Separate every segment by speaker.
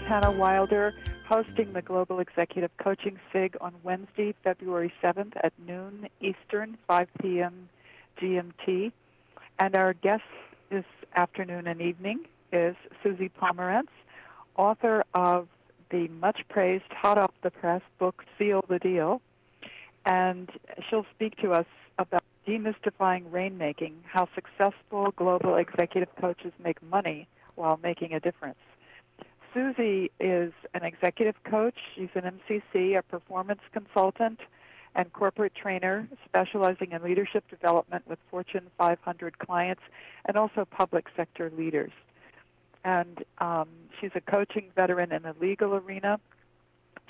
Speaker 1: is Hannah Wilder hosting the Global Executive Coaching SIG on Wednesday, February 7th at noon Eastern, 5 p.m. GMT. And our guest this afternoon and evening is Suzi Pomerantz, author of the much praised, hot off the press book, Seal the Deal. And she'll speak to us about demystifying rainmaking, how successful global executive coaches make money while making a difference. Suzi is an executive coach. She's an MCC, a performance consultant, and corporate trainer specializing in leadership development with Fortune 500 clients and also public sector leaders. And um, she's a coaching veteran in the legal arena.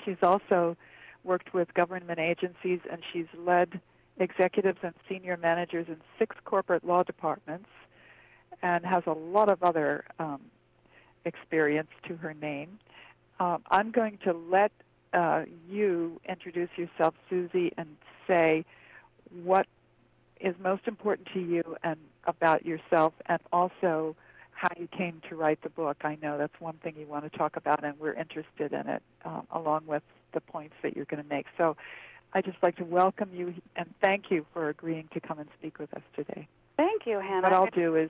Speaker 1: She's also worked with government agencies and she's led executives and senior managers in six corporate law departments and has a lot of other um, experience to her name. Um, I'm going to let uh, you introduce yourself, Suzi, and say what is most important to you and about yourself, and also how you came to write the book. I know that's one thing you want to talk about, and we're interested in it, um, along with the points that you're going to make. So, I'd just like to welcome you and thank you for agreeing to come and speak with us today.
Speaker 2: Thank you, Hannah.
Speaker 1: What I'll do is,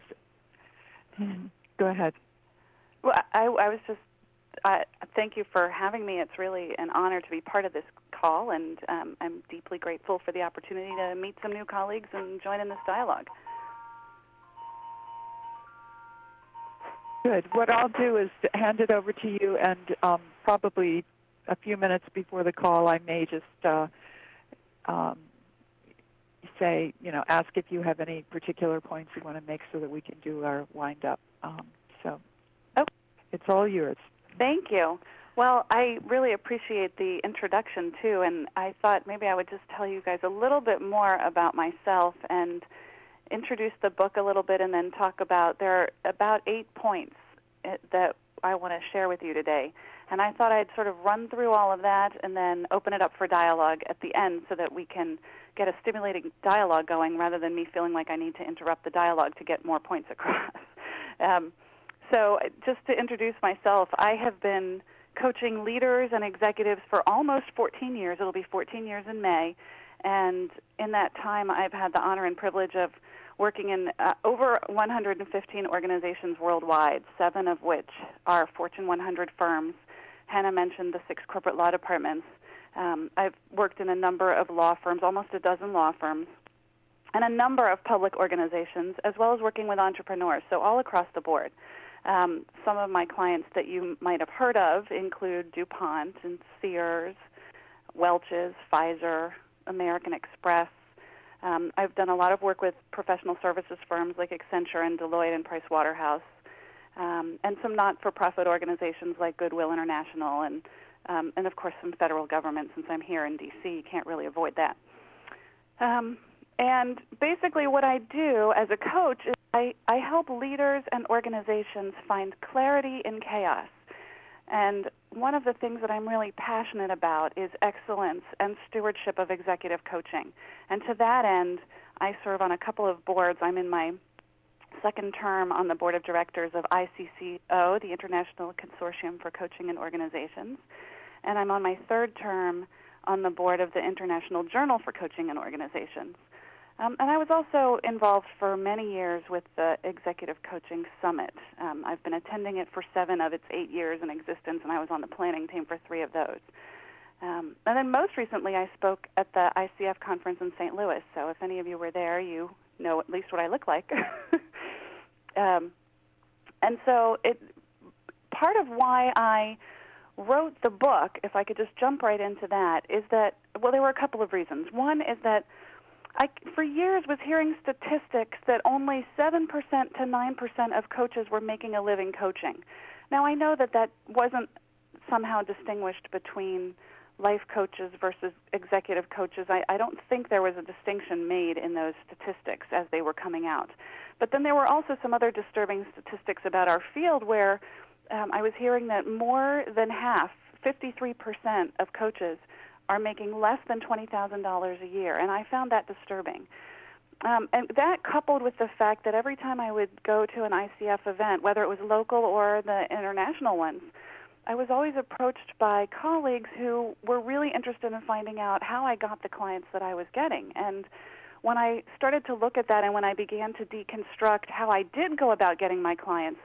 Speaker 1: go ahead.
Speaker 2: Well, I, I was just uh, thank you for having me. It's really an honor to be part of this call, and um, I'm deeply grateful for the opportunity to meet some new colleagues and join in this dialogue.
Speaker 1: Good. What I'll do is hand it over to you, and um, probably a few minutes before the call, I may just uh, um, say, you know, ask if you have any particular points you want to make so that we can do our wind up. Um, so, it's all yours.
Speaker 2: Thank you. Well, I really appreciate the introduction too, and I thought maybe I would just tell you guys a little bit more about myself and introduce the book a little bit, and then talk about there are about eight points eh, that I want to share with you today. And I thought I'd sort of run through all of that and then open it up for dialogue at the end so that we can get a stimulating dialogue going rather than me feeling like I need to interrupt the dialogue to get more points across. um, so, just to introduce myself, I have been coaching leaders and executives for almost 14 years. It'll be 14 years in May. And in that time, I've had the honor and privilege of working in uh, over 115 organizations worldwide, seven of which are Fortune 100 firms. Hannah mentioned the six corporate law departments. Um, I've worked in a number of law firms, almost a dozen law firms, and a number of public organizations, as well as working with entrepreneurs, so all across the board. Um, some of my clients that you might have heard of include DuPont and Sears, Welch's, Pfizer, American Express. Um, I've done a lot of work with professional services firms like Accenture and Deloitte and Price Waterhouse, um, and some not-for-profit organizations like Goodwill International, and um, and of course some federal government. Since I'm here in D.C., you can't really avoid that. Um, and basically, what I do as a coach is I, I help leaders and organizations find clarity in chaos. And one of the things that I'm really passionate about is excellence and stewardship of executive coaching. And to that end, I serve on a couple of boards. I'm in my second term on the board of directors of ICCO, the International Consortium for Coaching and Organizations. And I'm on my third term on the board of the International Journal for Coaching and Organizations. Um, and I was also involved for many years with the Executive Coaching Summit. Um, I've been attending it for seven of its eight years in existence, and I was on the planning team for three of those. Um, and then most recently, I spoke at the ICF conference in St. Louis. So if any of you were there, you know at least what I look like. um, and so, it part of why I wrote the book, if I could just jump right into that, is that well, there were a couple of reasons. One is that I, for years, was hearing statistics that only 7% to 9% of coaches were making a living coaching. Now, I know that that wasn't somehow distinguished between life coaches versus executive coaches. I, I don't think there was a distinction made in those statistics as they were coming out. But then there were also some other disturbing statistics about our field where um, I was hearing that more than half, 53% of coaches, are making less than $20,000 a year, and I found that disturbing. Um, and that coupled with the fact that every time I would go to an ICF event, whether it was local or the international ones, I was always approached by colleagues who were really interested in finding out how I got the clients that I was getting. And when I started to look at that and when I began to deconstruct how I did go about getting my clients,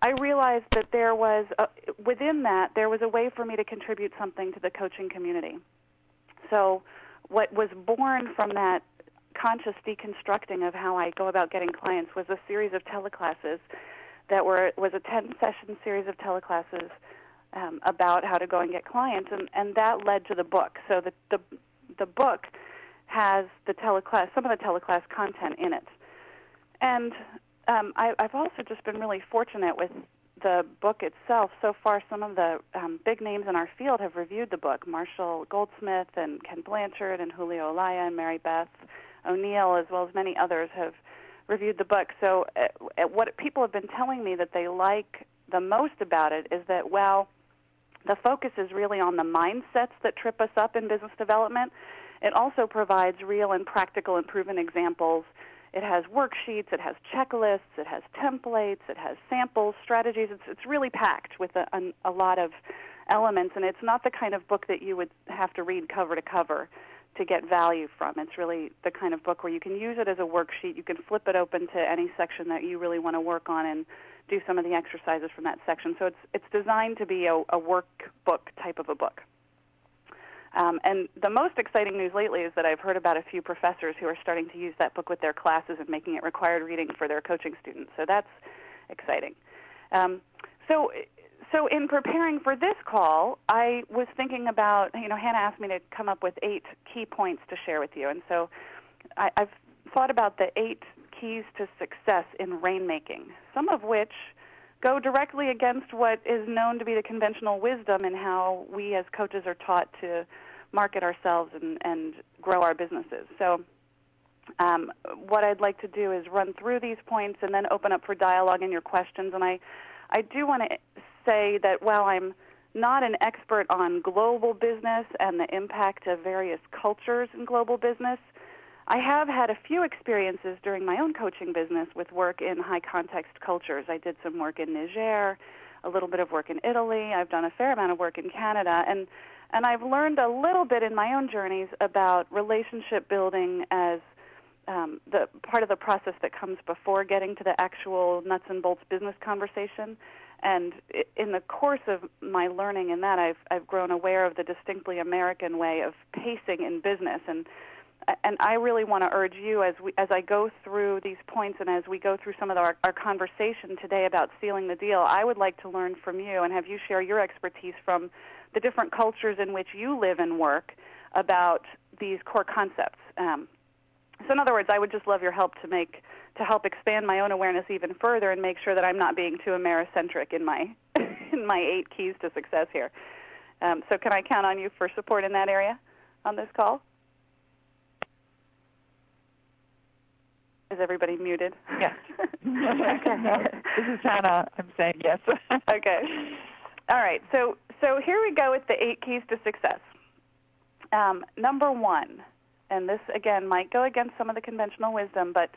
Speaker 2: I realized that there was, a, within that, there was a way for me to contribute something to the coaching community. So, what was born from that conscious deconstructing of how I go about getting clients was a series of teleclasses that were was a 10 session series of teleclasses um, about how to go and get clients and and that led to the book. So the the the book has the teleclass some of the teleclass content in it. And um, I, I've also just been really fortunate with the book itself. So far, some of the um, big names in our field have reviewed the book. Marshall Goldsmith and Ken Blanchard and Julio Olalla and Mary Beth O'Neill, as well as many others, have reviewed the book. So, uh, what people have been telling me that they like the most about it is that, well, the focus is really on the mindsets that trip us up in business development. It also provides real and practical and proven examples. It has worksheets, it has checklists, it has templates, it has samples, strategies. It's, it's really packed with a, a, a lot of elements, and it's not the kind of book that you would have to read cover to cover to get value from. It's really the kind of book where you can use it as a worksheet. You can flip it open to any section that you really want to work on and do some of the exercises from that section. So it's it's designed to be a, a workbook type of a book. Um, and the most exciting news lately is that I've heard about a few professors who are starting to use that book with their classes and making it required reading for their coaching students. So that's exciting. Um, so so in preparing for this call, I was thinking about, you know, Hannah asked me to come up with eight key points to share with you. And so I, I've thought about the eight keys to success in rainmaking, some of which go directly against what is known to be the conventional wisdom in how we as coaches are taught to market ourselves and, and grow our businesses. So um, what I'd like to do is run through these points and then open up for dialogue and your questions. And I, I do want to say that while I'm not an expert on global business and the impact of various cultures in global business, I have had a few experiences during my own coaching business with work in high context cultures. I did some work in Niger, a little bit of work in Italy. I've done a fair amount of work in Canada, and and I've learned a little bit in my own journeys about relationship building as um, the part of the process that comes before getting to the actual nuts and bolts business conversation. And in the course of my learning in that, I've I've grown aware of the distinctly American way of pacing in business, and and I really want to urge you as we as I go through these points and as we go through some of our, our conversation today about sealing the deal, I would like to learn from you and have you share your expertise from the different cultures in which you live and work about these core concepts. Um, so, in other words, I would just love your help to make to help expand my own awareness even further and make sure that I'm not being too Americentric in my in my eight keys to success here. Um, so, can I count on you for support in that area on this call? Is everybody muted?
Speaker 1: Yes. okay. this is Hannah. I'm saying yes.
Speaker 2: okay. All right. So so here we go with the eight keys to success. Um, number one, and this again might go against some of the conventional wisdom, but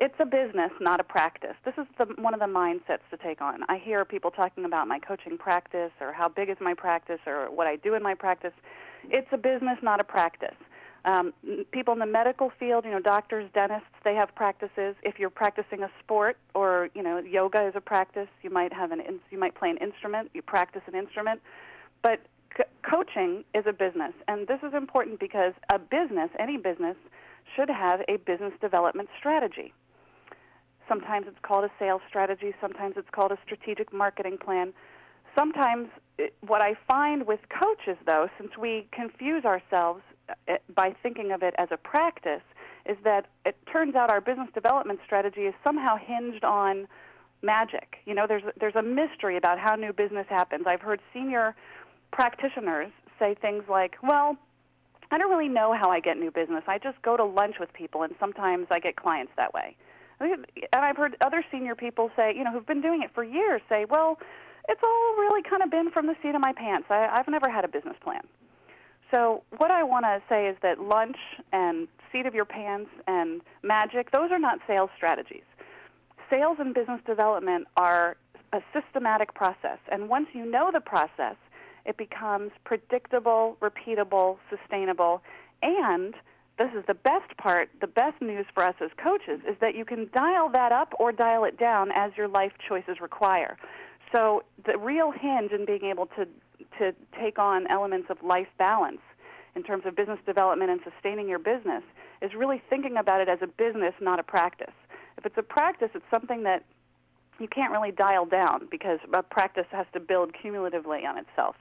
Speaker 2: it's a business, not a practice. This is the, one of the mindsets to take on. I hear people talking about my coaching practice or how big is my practice or what I do in my practice. It's a business, not a practice. Um, people in the medical field, you know, doctors, dentists, they have practices. If you're practicing a sport or you know, yoga is a practice. You might have an you might play an instrument. You practice an instrument, but coaching is a business, and this is important because a business, any business, should have a business development strategy. Sometimes it's called a sales strategy. Sometimes it's called a strategic marketing plan. Sometimes, it, what I find with coaches, though, since we confuse ourselves Eh, by thinking of it as a practice is that it turns out our business development strategy is somehow hinged on magic. You know, there's there's a mystery about how new business happens. I've heard senior practitioners say things like, "Well, I don't really know how I get new business. I just go to lunch with people and sometimes I get clients that way." And I've heard other senior people say, you know, who've been doing it for years say, "Well, it's all really kind of been from the seat of my pants. I, I've never had a business plan." So, what I want to say is that lunch and seat of your pants and magic, those are not sales strategies. Sales and business development are a systematic process. And once you know the process, it becomes predictable, repeatable, sustainable, and this is the best part, the best news for us as coaches is that you can dial that up or dial it down as your life choices require. So the real hinge in being able to to take on elements of life balance in terms of business development and sustaining your business is really thinking about it as a business, not a practice. If it's a practice, it's something that you can't really dial down because a practice has to build cumulatively on itself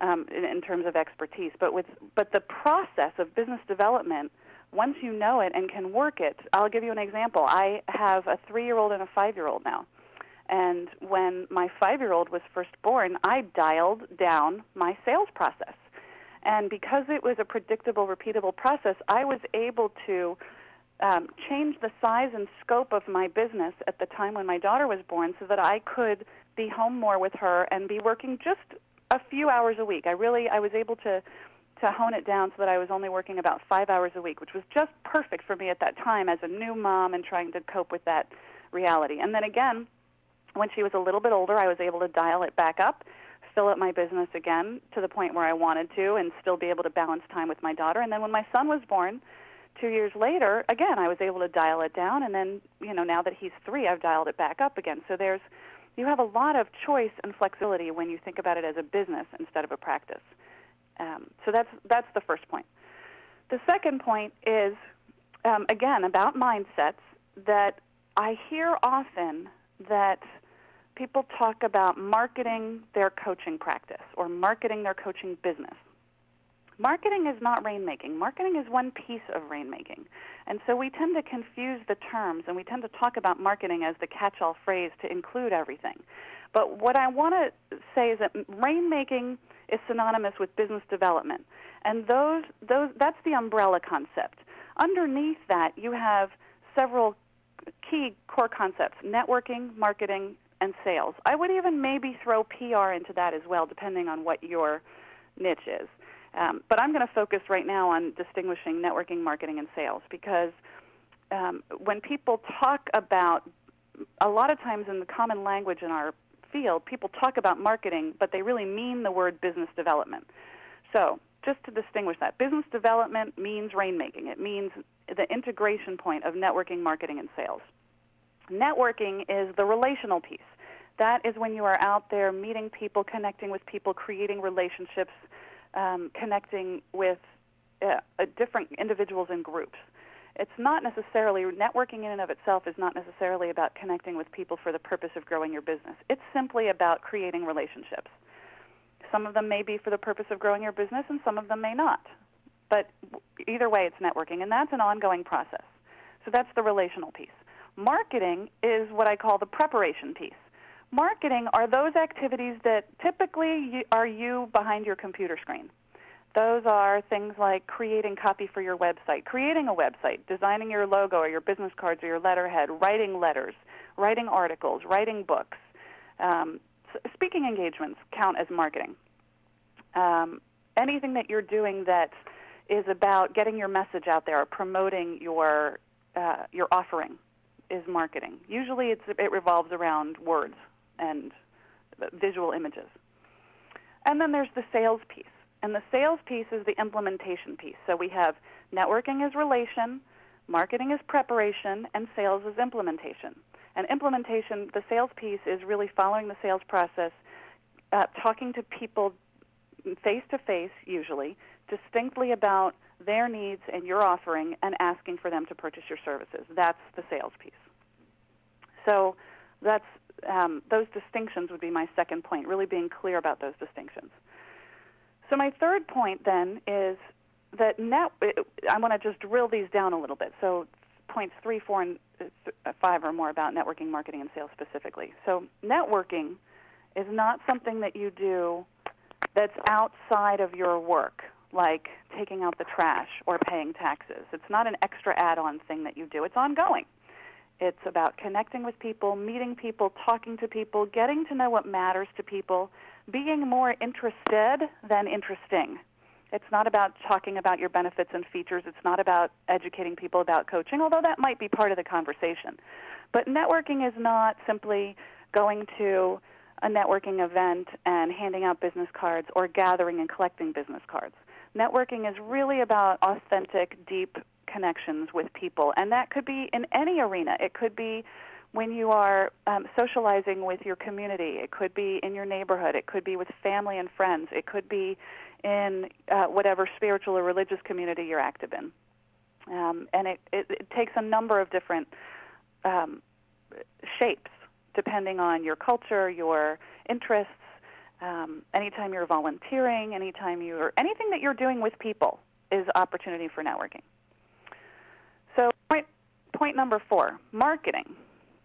Speaker 2: um, in, in terms of expertise. But with but the process of business development, once you know it and can work it, I'll give you an example. I have a three-year-old and a five-year-old now. And when my five year old was first born, I dialed down my sales process. And because it was a predictable, repeatable process, I was able to um, change the size and scope of my business at the time when my daughter was born so that I could be home more with her and be working just a few hours a week. I really I was able to to hone it down so that I was only working about 5 hours a week, which was just perfect for me at that time as a new mom and trying to cope with that reality. And then again, when she was a little bit older, I was able to dial it back up fill up my business again to the point where I wanted to and still be able to balance time with my daughter. And then when my son was born, two years later, again, I was able to dial it down. And then, you know, now that he's three, I've dialed it back up again. So there's, you have a lot of choice and flexibility when you think about it as a business instead of a practice. Um, so that's that's the first point. The second point is, um, again, about mindsets. That I hear often that people talk about marketing their coaching practice or marketing their coaching business. Marketing is not rainmaking. Marketing is one piece of rainmaking. And so we tend to confuse the terms and we tend to talk about marketing as the catch all phrase to include everything. But what I want to say is that rainmaking is synonymous with business development. And those, those, that's the umbrella concept. Underneath that, you have several key core concepts networking, marketing, and sales. I would even maybe throw PR into that as well, depending on what your niche is. Um, but I'm going to focus right now on distinguishing networking, marketing, and sales because um, when people talk about, a lot of times in the common language in our field, people talk about marketing, but they really mean the word business development. So, just to distinguish that, business development means rainmaking. It means the integration point of networking, marketing, and sales. Networking is the relational piece. That is when you are out there meeting people, connecting with people, creating relationships, um, connecting with uh, different individuals and groups. It's not necessarily networking in and of itself is not necessarily about connecting with people for the purpose of growing your business. It's simply about creating relationships. Some of them may be for the purpose of growing your business, and some of them may not. But either way, it's networking, and that's an ongoing process. So that's the relational piece. Marketing is what I call the preparation piece. Marketing are those activities that typically are you behind your computer screen. Those are things like creating copy for your website, creating a website, designing your logo or your business cards or your letterhead, writing letters, writing articles, writing books. Um, speaking engagements count as marketing. Um, anything that you're doing that is about getting your message out there promoting your uh, your offering is marketing. Usually, it's, it revolves around words and visual images. And then there's the sales piece. And the sales piece is the implementation piece. So we have networking is relation, marketing is preparation, and sales is implementation. And implementation, the sales piece is really following the sales process, uh, talking to people face to face, usually, distinctly about their needs and your offering, and asking for them to purchase your services. That's the sales piece. So that's um, those distinctions would be my second point, really being clear about those distinctions. So my third point then is that net. I want to just drill these down a little bit. So points three, four, and uh, five are more about networking, marketing, and sales specifically. So networking is not something that you do that's outside of your work, like taking out the trash or paying taxes. It's not an extra add-on thing that you do. It's ongoing. It's about connecting with people, meeting people, talking to people, getting to know what matters to people, being more interested than interesting. It's not about talking about your benefits and features. It's not about educating people about coaching, although that might be part of the conversation. But networking is not simply going to a networking event and handing out business cards or gathering and collecting business cards. Networking is really about authentic, deep connections with people, and that could be in any arena. It could be when you are um, socializing with your community. It could be in your neighborhood. It could be with family and friends. It could be in uh, whatever spiritual or religious community you're active in. Um, and it, it, it, takes a number of different um, shapes depending on your culture, your interests. Um, anytime you're volunteering, anytime you're anything that you're doing with people is opportunity for networking. So point point number four, marketing.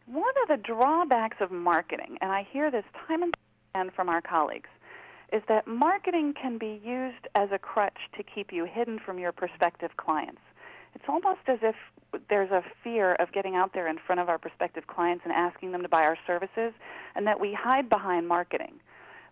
Speaker 2: One of the drawbacks of marketing, and I hear this time and again from our colleagues, is that marketing can be used as a crutch to keep you hidden from your prospective clients. It's almost as if there's a fear of getting out there in front of our prospective clients and asking them to buy our services, and that we hide behind marketing.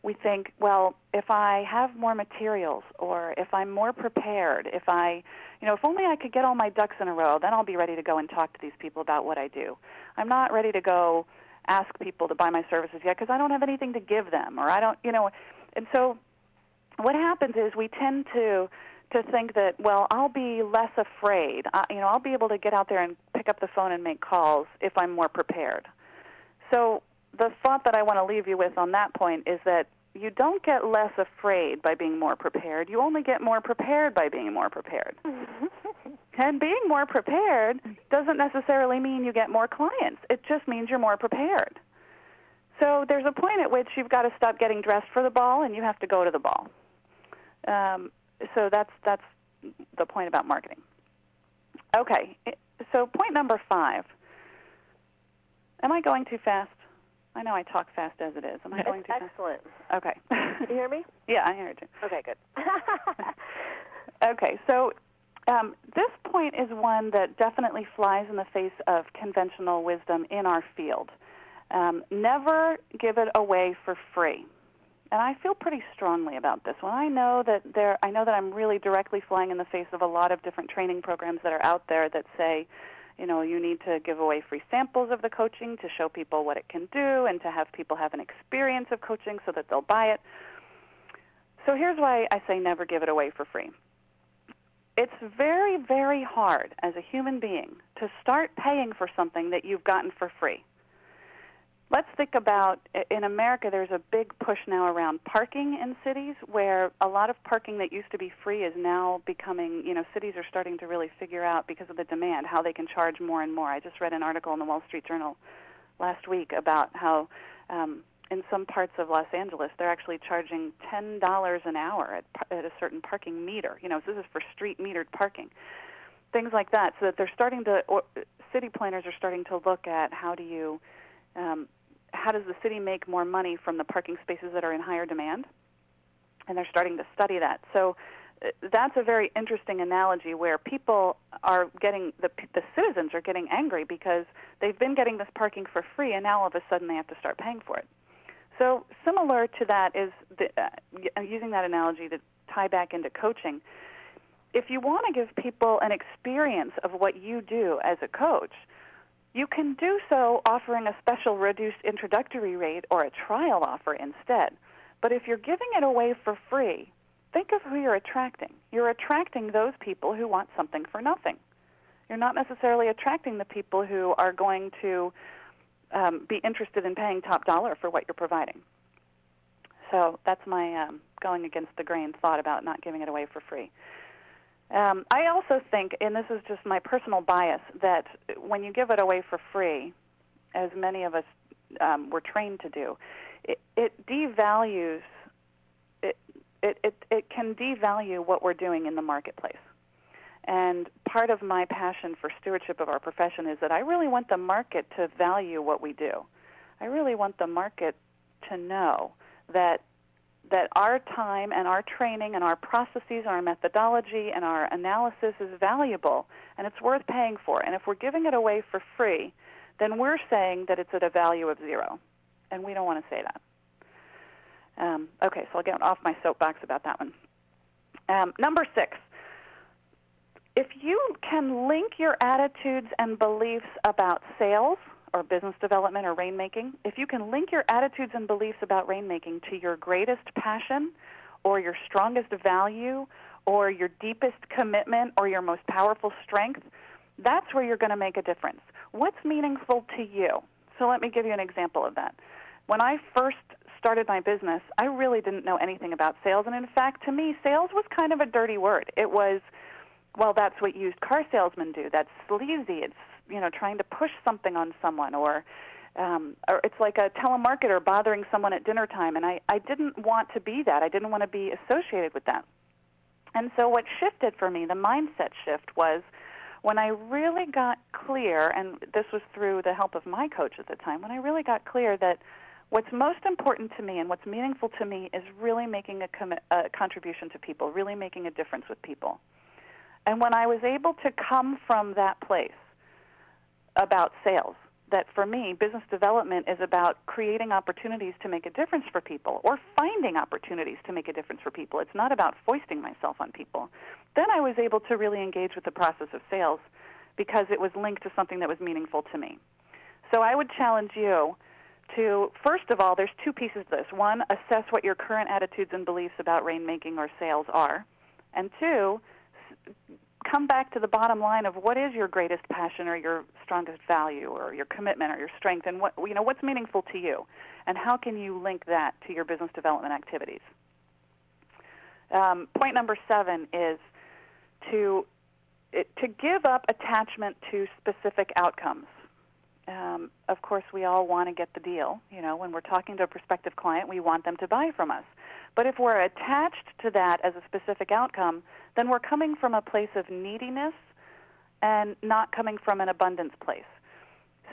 Speaker 2: We think, well, if I have more materials, or if I'm more prepared, if I, you know, if only I could get all my ducks in a row, then I'll be ready to go and talk to these people about what I do. I'm not ready to go ask people to buy my services yet because I don't have anything to give them, or I don't, you know, and so what happens is we tend to to think that well I'll be less afraid I, you know I'll be able to get out there and pick up the phone and make calls if I'm more prepared. So the thought that I want to leave you with on that point is that you don't get less afraid by being more prepared. You only get more prepared by being more prepared. and being more prepared doesn't necessarily mean you get more clients. It just means you're more prepared. So there's a point at which you've got to stop getting dressed for the ball and you have to go to the ball. Um, so that's that's the point about marketing. Okay, so point number five. Am I going too fast? I know I talk fast as it is. Am I going too
Speaker 3: excellent.
Speaker 2: fast? Excellent.
Speaker 3: Okay. Can you hear me?
Speaker 2: yeah, I heard you.
Speaker 3: Okay, good.
Speaker 2: okay, so um, this point is one that definitely flies in the face of conventional wisdom in our field. Um, never give it away for free and I feel pretty strongly about this one. I know that there I know that I'm really directly flying in the face of a lot of different training programs that are out there that say, you know, you need to give away free samples of the coaching to show people what it can do and to have people have an experience of coaching so that they'll buy it. So here's why I say never give it away for free. It's very, very hard as a human being to start paying for something that you've gotten for free let's think about in America there's a big push now around parking in cities where a lot of parking that used to be free is now becoming, you know, cities are starting to really figure out because of the demand how they can charge more and more. I just read an article in the Wall Street Journal last week about how um in some parts of Los Angeles they're actually charging $10 an hour at, at a certain parking meter. You know, so this is for street metered parking. Things like that so that they're starting to or, city planners are starting to look at how do you um, how does the city make more money from the parking spaces that are in higher demand? And they're starting to study that. So uh, that's a very interesting analogy where people are getting the the citizens are getting angry because they've been getting this parking for free and now all of a sudden they have to start paying for it. So similar to that is the, uh, using that analogy to tie back into coaching. If you want to give people an experience of what you do as a coach, you can do so offering a special reduced introductory rate or a trial offer instead. But if you're giving it away for free, think of who you're attracting. You're attracting those people who want something for nothing. You're not necessarily attracting the people who are going to um, be interested in paying top dollar for what you're providing. So that's my um, going against the grain thought about not giving it away for free. Um, I also think, and this is just my personal bias, that when you give it away for free, as many of us um, were trained to do, it, it devalues. It, it it it can devalue what we're doing in the marketplace. And part of my passion for stewardship of our profession is that I really want the market to value what we do. I really want the market to know that that our time and our training and our processes our methodology and our analysis is valuable and it's worth paying for. And if we're giving it away for free, then we're saying that it's at a value of zero. And we don't want to say that. Um, okay, so I'll get off my soapbox about that one. Um, number six, if you can link your attitudes and beliefs about sales or business development or rainmaking, if you can link your attitudes and beliefs about rainmaking to your greatest passion or your strongest value or your deepest commitment or your most powerful strength, that's where you're going to make a difference. What's meaningful to you? So let me give you an example of that. When I first started my business, I really didn't know anything about sales. And in fact, to me, sales was kind of a dirty word. It was, well, that's what used car salesmen do. That's sleazy. It's, you know, trying to push something on someone or, um, or it's like a telemarketer bothering someone at dinner time. And I, I didn't want to be that. I didn't want to be associated with that. And so what shifted for me, the mindset shift was when I really got clear, and this was through the help of my coach at the time, when I really got clear that what's most important to me and what's meaningful to me is really making a, com- a contribution to people, really making a difference with people. And when I was able to come from that place about sales, that for me, business development is about creating opportunities to make a difference for people or finding opportunities to make a difference for people. It's not about foisting myself on people. Then I was able to really engage with the process of sales because it was linked to something that was meaningful to me. So I would challenge you to, first of all, there's two pieces to this. One, assess what your current attitudes and beliefs about rainmaking or sales are. And two, come back to the bottom line of what is your greatest passion or your strongest value or your commitment or your strength and what you know what's meaningful to you? And how can you link that to your business development activities? Um, point number seven is to it, to give up attachment to specific outcomes. Um, of course we all want to get the deal. You know when we're talking to a prospective client we want them to buy from us but if we're attached to that as a specific outcome, then we're coming from a place of neediness and not coming from an abundance place.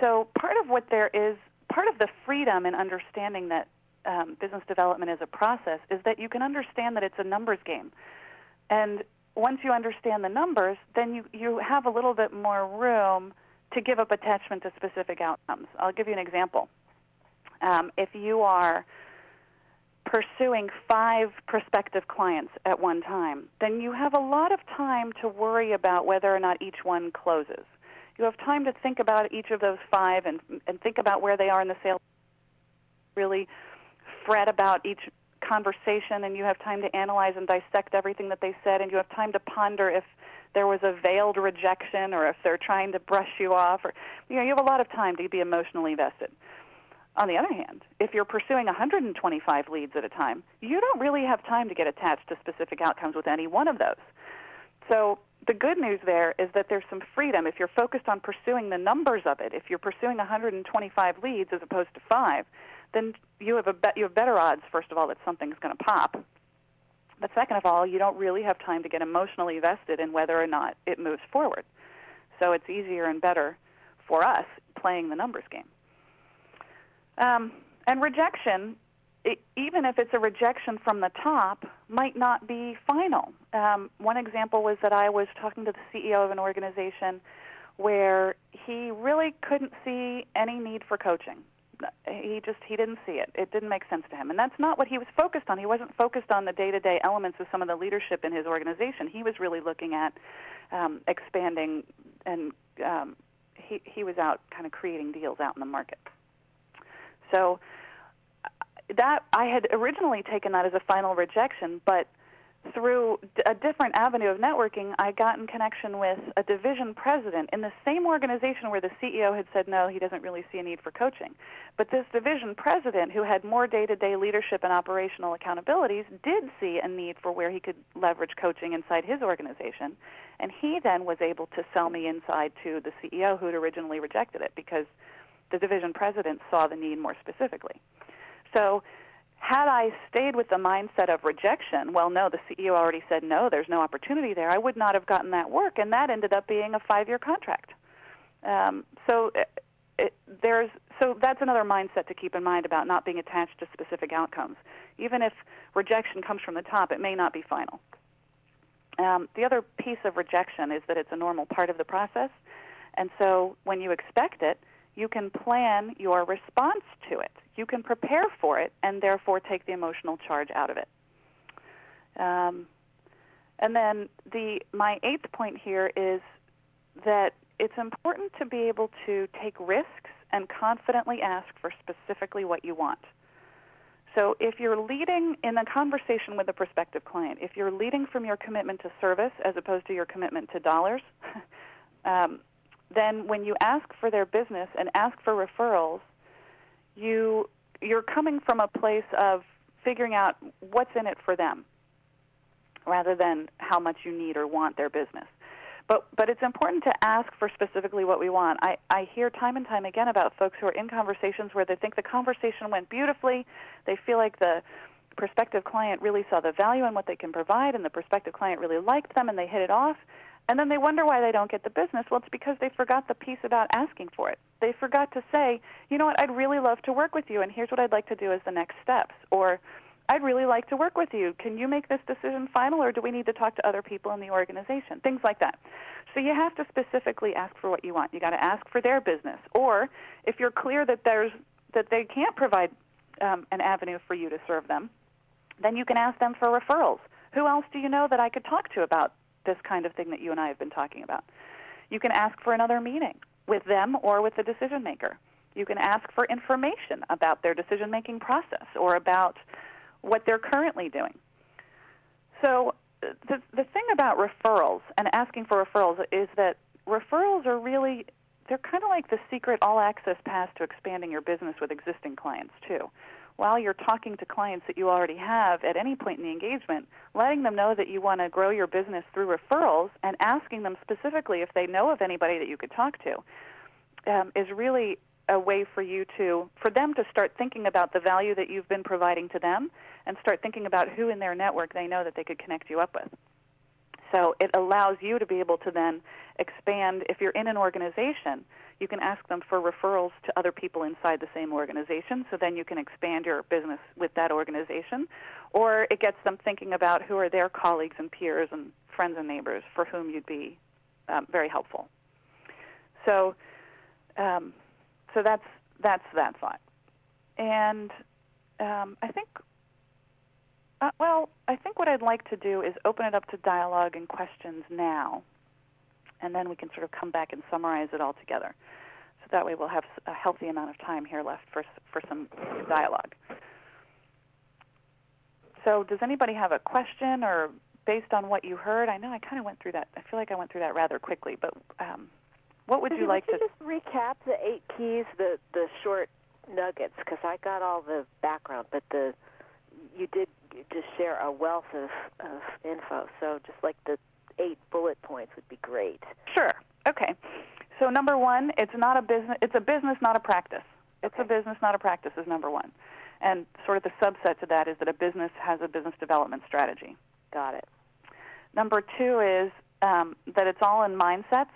Speaker 2: So part of what there is, part of the freedom in understanding that um, business development is a process is that you can understand that it's a numbers game. And once you understand the numbers, then you, you have a little bit more room to give up attachment to specific outcomes. I'll give you an example. Um, if you are pursuing five prospective clients at one time, then you have a lot of time to worry about whether or not each one closes. You have time to think about each of those five and, and think about where they are in the sales. Really fret about each conversation, and you have time to analyze and dissect everything that they said, and you have time to ponder if there was a veiled rejection or if they're trying to brush you off or you know you have a lot of time to be emotionally vested on the other hand, if you're pursuing 125 leads at a time, you don't really have time to get attached to specific outcomes with any one of those. So the good news there is that there's some freedom. If you're focused on pursuing the numbers of it, if you're pursuing 125 leads as opposed to five, then you have a be- you have better odds. First of all, that something's going to pop. But second of all, you don't really have time to get emotionally vested in whether or not it moves forward. So it's easier and better for us playing the numbers game. Um, and rejection, it, even if it's a rejection from the top, might not be final. Um, one example was that I was talking to the CEO of an organization where he really couldn't see any need for coaching. He just he didn't see it. It didn't make sense to him, and that's not what he was focused on. He wasn't focused on the day-to-day elements of some of the leadership in his organization. He was really looking at um, expanding, and um, he he was out kind of creating deals out in the market. So uh, that I had originally taken that as a final rejection, but through a different avenue of networking, I got in connection with a division president in the same organization where the CEO had said no, he doesn't really see a need for coaching. But this division president, who had more day to day leadership and operational accountabilities, did see a need for where he could leverage coaching inside his organization. And he then was able to sell me inside to the CEO who had originally rejected it because the division president saw the need more specifically. So, had I stayed with the mindset of rejection, well, no, the CEO already said no, there's no opportunity there, I would not have gotten that work, and that ended up being a five year contract. Um, so, it, it, there's so that's another mindset to keep in mind about not being attached to specific outcomes. Even if rejection comes from the top, it may not be final. Um, the other piece of rejection is that it's a normal part of the process, and so when you expect it, you can plan your response to it. You can prepare for it and therefore take the emotional charge out of it. Um, and then the my eighth point here is that it's important to be able to take risks and confidently ask for specifically what you want. So if you're leading in a conversation with a prospective client, if you're leading from your commitment to service as opposed to your commitment to dollars, um, then when you ask for their business and ask for referrals, you you're coming from a place of figuring out what's in it for them rather than how much you need or want their business. But but it's important to ask for specifically what we want. I, I hear time and time again about folks who are in conversations where they think the conversation went beautifully. They feel like the prospective client really saw the value in what they can provide and the prospective client really liked them and they hit it off. And then they wonder why they don't get the business. Well, it's because they forgot the piece about asking for it. They forgot to say, you know what, I'd really love to work with you, and here's what I'd like to do as the next steps. Or, I'd really like to work with you. Can you make this decision final, or do we need to talk to other people in the organization? Things like that. So you have to specifically ask for what you want. You got to ask for their business, or if you're clear that there's that they can't provide um, an avenue for you to serve them, then you can ask them for referrals. Who else do you know that I could talk to about this kind of thing that you and I have been talking about? You can ask for another meeting with them or with the decision maker. You can ask for information about their decision making process or about what they're currently doing. So the the thing about referrals and asking for referrals is that referrals are really they're kind of like the secret all access pass to expanding your business with existing clients too. While you're talking to clients that you already have at any point in the engagement, letting them know that you want to grow your business through referrals and asking them specifically if they know of anybody that you could talk to um, is really a way for you to for them to start thinking about the value that you've been providing to them and start thinking about who in their network they know that they could connect you up with. So it allows you to be able to then expand if you're in an organization, you can ask them for referrals to other people inside the same organization so then you can expand your business with that organization or it gets them thinking about who are their colleagues and peers and friends and neighbors for whom you'd be um, very helpful. So um, so that's that's that thought. And um, I think, uh, well, I think what I'd like to do is open it up to dialogue and questions now, and then we can sort of come back and summarize it all together. So that way we'll have a healthy amount of time here left for for some dialogue. So, does anybody have a question or based on what you heard? I know I kind of went through that. I feel like I went through that rather quickly, but um, what would you like
Speaker 3: would
Speaker 2: to
Speaker 3: just recap the eight keys, the the short nuggets? Because I got all the background, but the you did just share a wealth of, of info. So just like the eight bullet points would be great.
Speaker 2: Sure. Okay. So number one, it's not a business. It's a business, not a practice. It's
Speaker 3: okay.
Speaker 2: a business, not a practice. Is number one, and sort of the subset to that is that a business has a business development strategy.
Speaker 3: Got it.
Speaker 2: Number two is um, that it's all in mindsets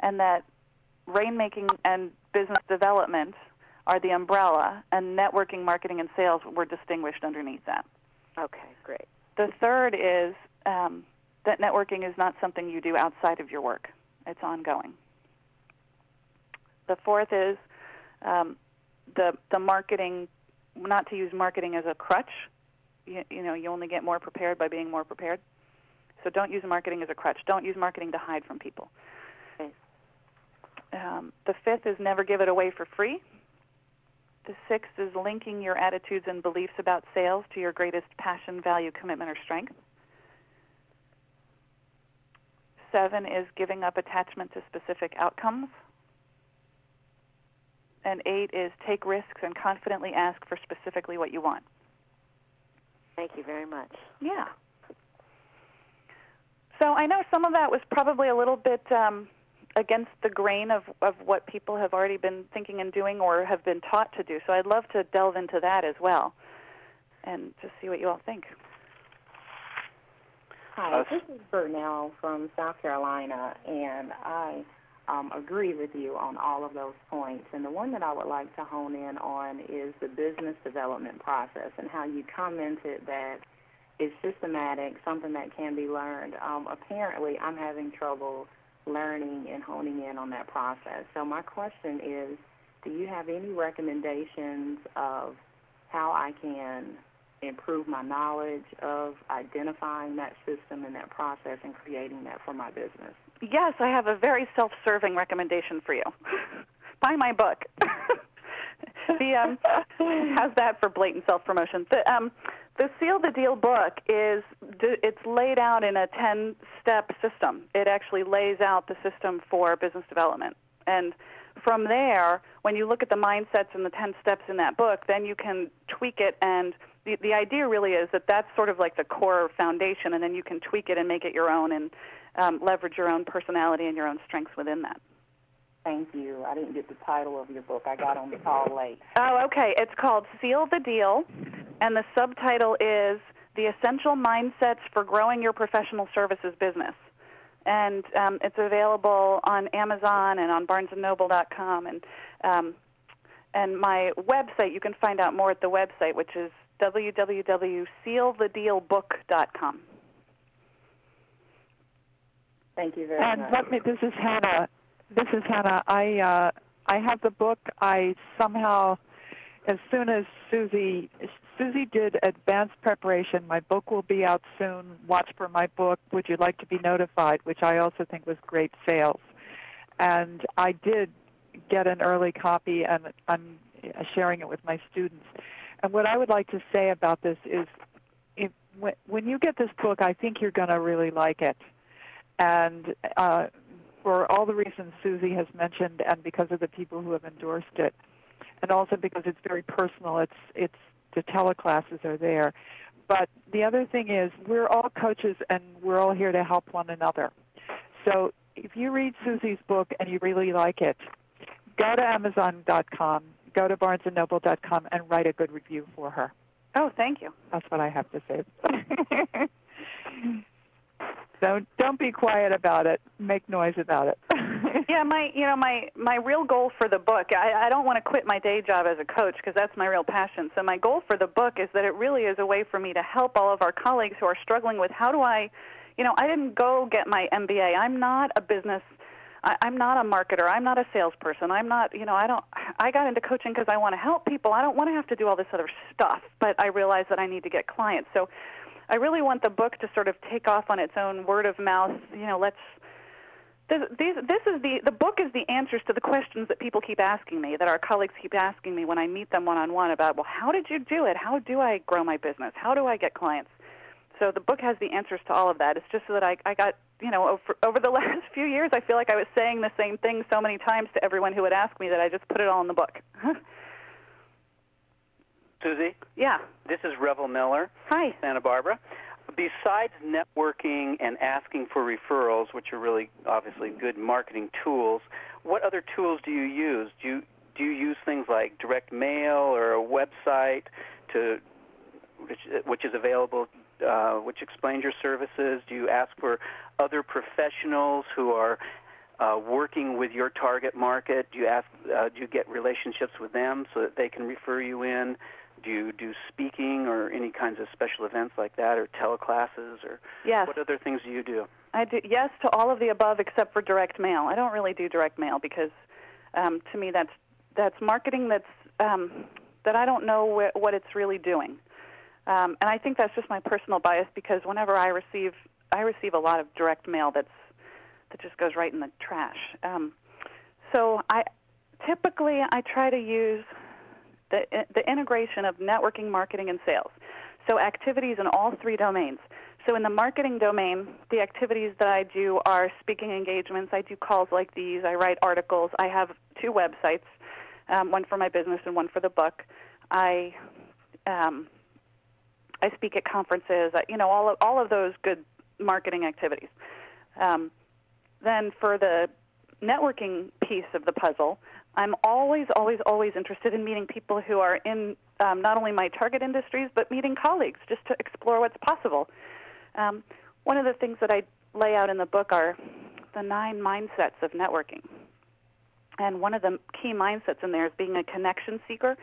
Speaker 2: and that rainmaking and business development are the umbrella, and networking, marketing, and sales were distinguished underneath that.
Speaker 3: Okay, great.
Speaker 2: The third is um, that networking is not something you do outside of your work; it's ongoing. The fourth is um, the the marketing, not to use marketing as a crutch. You, you know, you only get more prepared by being more prepared. So don't use marketing as a crutch. Don't use marketing to hide from people. Um, the fifth is never give it away for free. The sixth is linking your attitudes and beliefs about sales to your greatest passion, value, commitment, or strength. Seven is giving up attachment to specific outcomes. And eight is take risks and confidently ask for specifically what you want.
Speaker 3: Thank you very much.
Speaker 2: Yeah. So I know some of that was probably a little bit um, against the grain of, of what people have already been thinking and doing or have been taught to do. So I'd love to delve into that as well and to see what you all think.
Speaker 4: Hi, this is Burnell from South Carolina, and I um, agree with you on all of those points. And the one that I would like to hone in on is the business development process and how you commented that it's systematic, something that can be learned. Um, apparently, I'm having trouble learning and honing in on that process. So my question is, do you have any recommendations of how I can improve my knowledge of identifying that system and that process and creating that for my business?
Speaker 2: Yes, I have a very self-serving recommendation for you. Buy my book. the um, how's that for blatant self promotion? The um, the Seal the Deal book is it's laid out in a 10 step system. It actually lays out the system for business development. And from there, when you look at the mindsets and the 10 steps in that book, then you can tweak it and the the idea really is that that's sort of like the core foundation and then you can tweak it and make it your own and um, leverage your own personality and your own strengths within that.
Speaker 4: Thank you. I didn't get the title of your book. I got on the call late.
Speaker 2: Oh, okay. It's called Seal the Deal, and the subtitle is The Essential Mindsets for Growing Your Professional Services Business. And um, it's available on Amazon and on BarnesandNoble.com. And, um, and my website, you can find out more at the website, which is www.sealthedealbook.com.
Speaker 4: Thank you very
Speaker 1: and
Speaker 4: much.
Speaker 1: And let me. This is Hannah. This is Hannah. I uh, I have the book. I somehow, as soon as Suzi Suzi did advanced preparation, my book will be out soon. Watch for my book. Would you like to be notified? Which I also think was great sales. And I did get an early copy, and I'm sharing it with my students. And what I would like to say about this is, if, when, when you get this book, I think you're going to really like it. And uh, for all the reasons Suzi has mentioned, and because of the people who have endorsed it, and also because it's very personal. It's it's the teleclasses are there. But the other thing is, we're all coaches, and we're all here to help one another. So if you read Suzi's book and you really like it, go to Amazon.com, go to BarnesandNoble.com, and write a good review for her.
Speaker 2: Oh, thank you.
Speaker 1: That's what I have to say. So don't be quiet about it. Make noise about it.
Speaker 2: yeah, my you know my my real goal for the book. I, I don't want to quit my day job as a coach because that's my real passion. So my goal for the book is that it really is a way for me to help all of our colleagues who are struggling with how do I, you know, I didn't go get my MBA. I'm not a business. I, I'm not a marketer. I'm not a salesperson. I'm not, you know, I don't. I got into coaching because I want to help people. I don't want to have to do all this other stuff. But I realize that I need to get clients. So I really want the book to sort of take off on its own word of mouth. You know, let's. This, these, this is the the book is the answers to the questions that people keep asking me, that our colleagues keep asking me when I meet them one on one about. Well, how did you do it? How do I grow my business? How do I get clients? So the book has the answers to all of that. It's just so that I, I got, you know, over, over the last few years, I feel like I was saying the same thing so many times to everyone who would ask me that I just put it all in the book.
Speaker 5: Suzi?
Speaker 2: Yeah.
Speaker 5: This is Revel Miller.
Speaker 2: Hi.
Speaker 5: Santa Barbara. Besides networking and asking for referrals, which are really obviously good marketing tools, what other tools do you use? Do you do you use things like direct mail or a website to which, which is available uh, which explains your services? Do you ask for other professionals who are uh, working with your target market? Do you ask? Uh, do you get relationships with them so that they can refer you in? Do you do speaking or any kinds of special events like that, or teleclasses, or
Speaker 2: yes.
Speaker 5: what other things do you do?
Speaker 2: I do yes to all of the above except for direct mail. I don't really do direct mail because um, to me that's that's marketing that's um, that I don't know wh- what it's really doing. Um, and I think that's just my personal bias because whenever I receive I receive a lot of direct mail that's that just goes right in the trash. Um, so I typically I try to use the the integration of networking, marketing, and sales. So activities in all three domains. So in the marketing domain, the activities that I do are speaking engagements. I do calls like these. I write articles. I have two websites, um, one for my business and one for the book. I um, I speak at conferences. You know all of, all of those good marketing activities. Um, then for the networking piece of the puzzle, I'm always, always, always interested in meeting people who are in um, not only my target industries, but meeting colleagues just to explore what's possible. Um, one of the things that I lay out in the book are the nine mindsets of networking. And one of the key mindsets in there is being a connection seeker.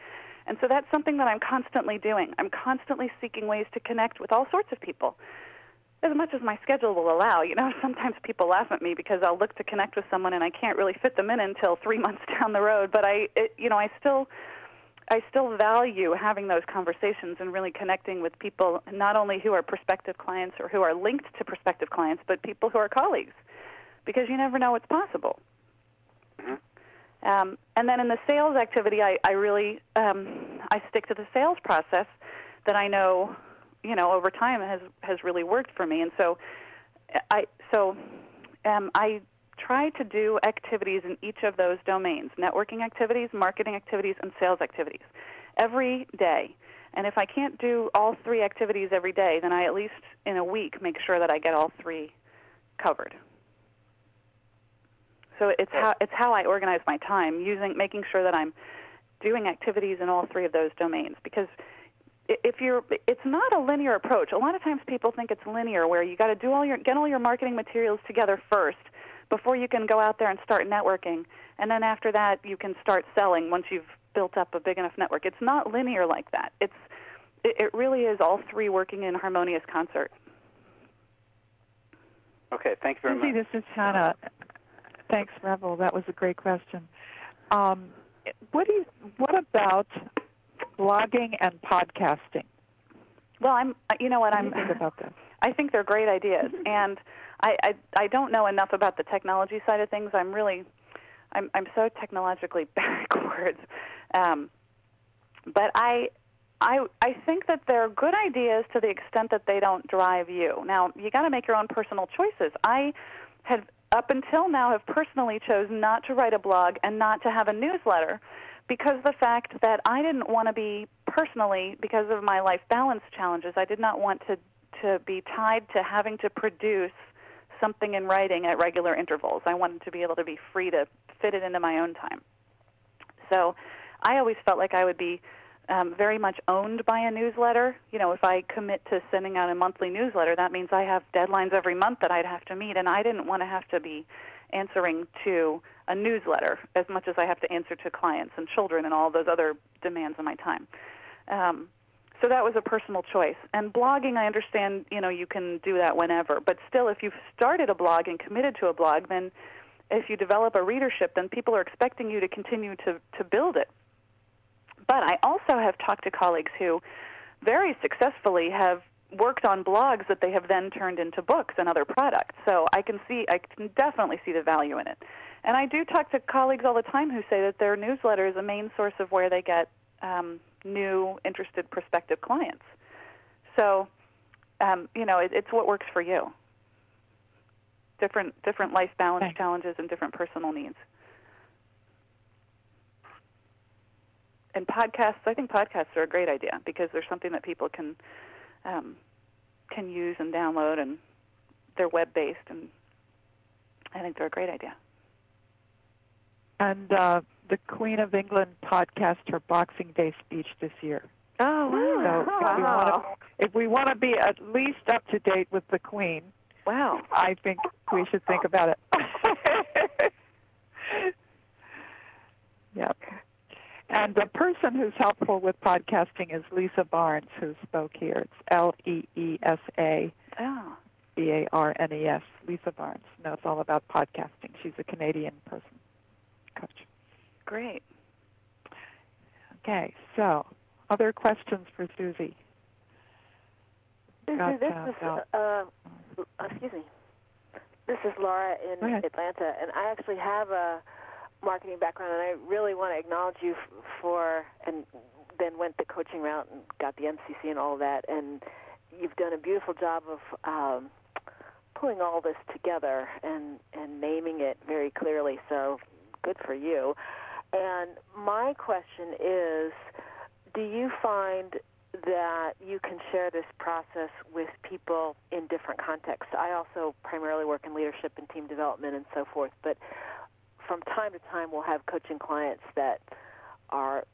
Speaker 2: And so that's something that I'm constantly doing. I'm constantly seeking ways to connect with all sorts of people as much as my schedule will allow. You know, sometimes people laugh at me because I'll look to connect with someone and I can't really fit them in until three months down the road. But I, it, you know, I still, I still value having those conversations and really connecting with people not only who are prospective clients or who are linked to prospective clients, but people who are colleagues, because you never know what's possible. Um, and then in the sales activity, I, I really um, I stick to the sales process that I know, you know, over time has has really worked for me. And so, I so um, I try to do activities in each of those domains: networking activities, marketing activities, and sales activities every day. And if I can't do all three activities every day, then I at least in a week make sure that I get all three covered. So it's how it's how I organize my time, using making sure that I'm doing activities in all three of those domains because if you're it's not a linear approach. A lot of times people think it's linear where you got to do all your get all your marketing materials together first before you can go out there and start networking and then after that you can start selling once you've built up a big enough network. It's not linear like that. It's it, it really is all three working in harmonious concert.
Speaker 5: Okay, thank you very
Speaker 1: Suzi,
Speaker 5: much.
Speaker 1: this is Hannah. Thanks, Revel. That was a great question. Um, what do you, what about blogging and podcasting?
Speaker 2: Well, I'm you know what I'm
Speaker 1: think about that?
Speaker 2: I think they're great ideas, and I, I I don't know enough about the technology side of things. I'm really I'm I'm so technologically backwards, um, but I I I think that they're good ideas to the extent that they don't drive you. Now you got to make your own personal choices. I had up until now have personally chose not to write a blog and not to have a newsletter because the fact that I didn't want to be personally because of my life balance challenges. I did not want to to be tied to having to produce something in writing at regular intervals. I wanted to be able to be free to fit it into my own time. So I always felt like I would be um, very much owned by a newsletter. You know, if I commit to sending out a monthly newsletter, that means I have deadlines every month that I'd have to meet, and I didn't want to have to be answering to a newsletter as much as I have to answer to clients and children and all those other demands on my time. Um, so that was a personal choice. And blogging, I understand, you know, you can do that whenever, but still, if you've started a blog and committed to a blog, then if you develop a readership, then people are expecting you to continue to to build it. But I also have talked to colleagues who very successfully have worked on blogs that they have then turned into books and other products. So I can see, I can definitely see the value in it. And I do talk to colleagues all the time who say that their newsletter is a main source of where they get um, new, interested, prospective clients. So, um, you know, it, it's what works for you. Different, different life balance challenges and different personal needs. And podcasts i think podcasts are a great idea because they're something that people can um, can use and download and they're web based and i think they're a great idea
Speaker 1: And uh, the Queen of England podcast her Boxing Day speech this year.
Speaker 2: oh
Speaker 1: So if we want to, if we want to be at least up to date with the Queen,
Speaker 2: wow
Speaker 1: I think we should think about it. yep. And the person who's helpful with podcasting is Leesa Barnes, who spoke here. It's L E E S A B A R N E S. Leesa Barnes knows all about podcasting. She's a Canadian person, coach.
Speaker 2: great
Speaker 1: Okay, so other questions for Suzi?
Speaker 3: Suzi,
Speaker 1: Got,
Speaker 3: this
Speaker 1: uh,
Speaker 3: is
Speaker 1: Val.
Speaker 3: uh, uh, excuse me. This is Laura in. Atlanta, and I actually have a marketing background, and I really want to acknowledge you for and then went the coaching route and got the MCC and all that, and you've done a beautiful job of um, pulling all this together and and naming it very clearly. So good for you. And my question is, do you find that you can share this process with people in different contexts. I also primarily work in leadership and team development and so forth, but from time to time we'll have coaching clients that are